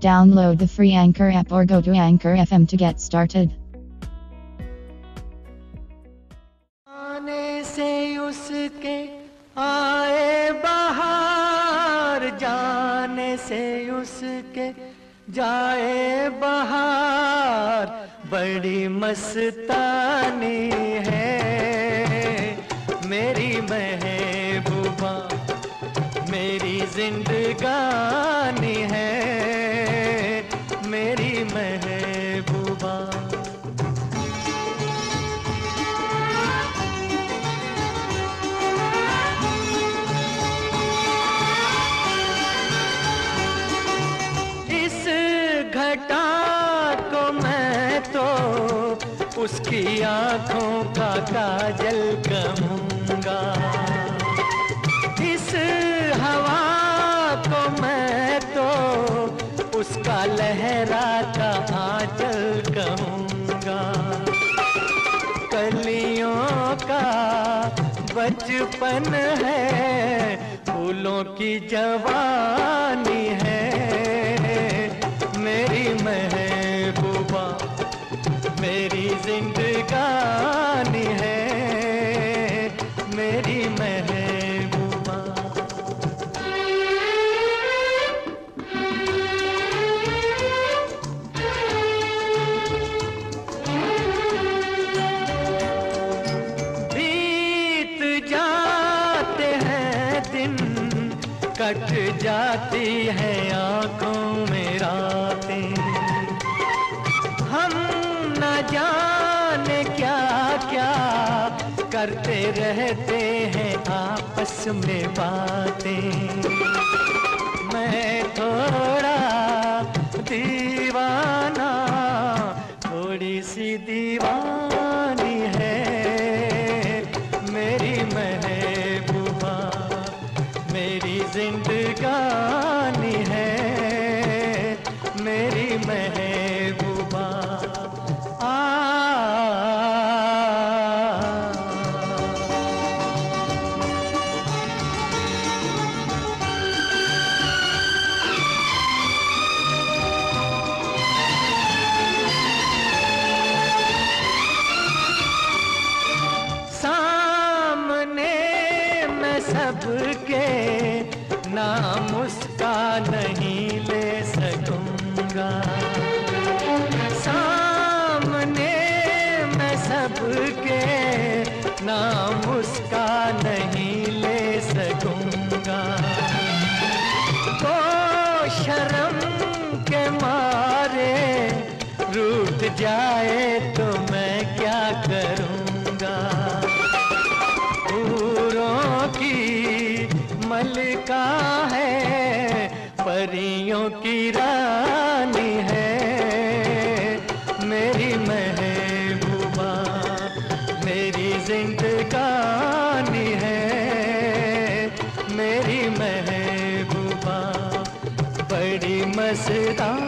Download the free Anchor app or go to Anchor FM to get started. आने से उसके आए बाहर जाने से उसके जाए बाहर बड़ी मस्तानी है मेरी महबूबा मेरी जिंदगानी है उसकी आँखों का काजल कहूँगा इस हवा को मैं तो उसका लहराता आंचल कहूँगा कलियों का बचपन है, फूलों की जवानी जिंदगानी है, मेरी महबूबा। बीत जाते हैं दिन, कट जाती है आँखों में रातें। हम न जाने क्या क्या करते रहते हैं आपस में बातें। मैं थोड़ा दीवाना थोड़ी सी दीवानी है। मेरी महबूबा, मेरी जिंदगानी है। मेरी महबूबा सबके नाम उसका नहीं ले सकूँगा। सामने मैं सबके नाम उसका नहीं ले सकूँगा। तो शर्म के मारे रूठ जाए तो की का है, परियों की रानी है। मेरी महबूबा, मेरी जिंदगानी है। मेरी महबूबा, बड़ी है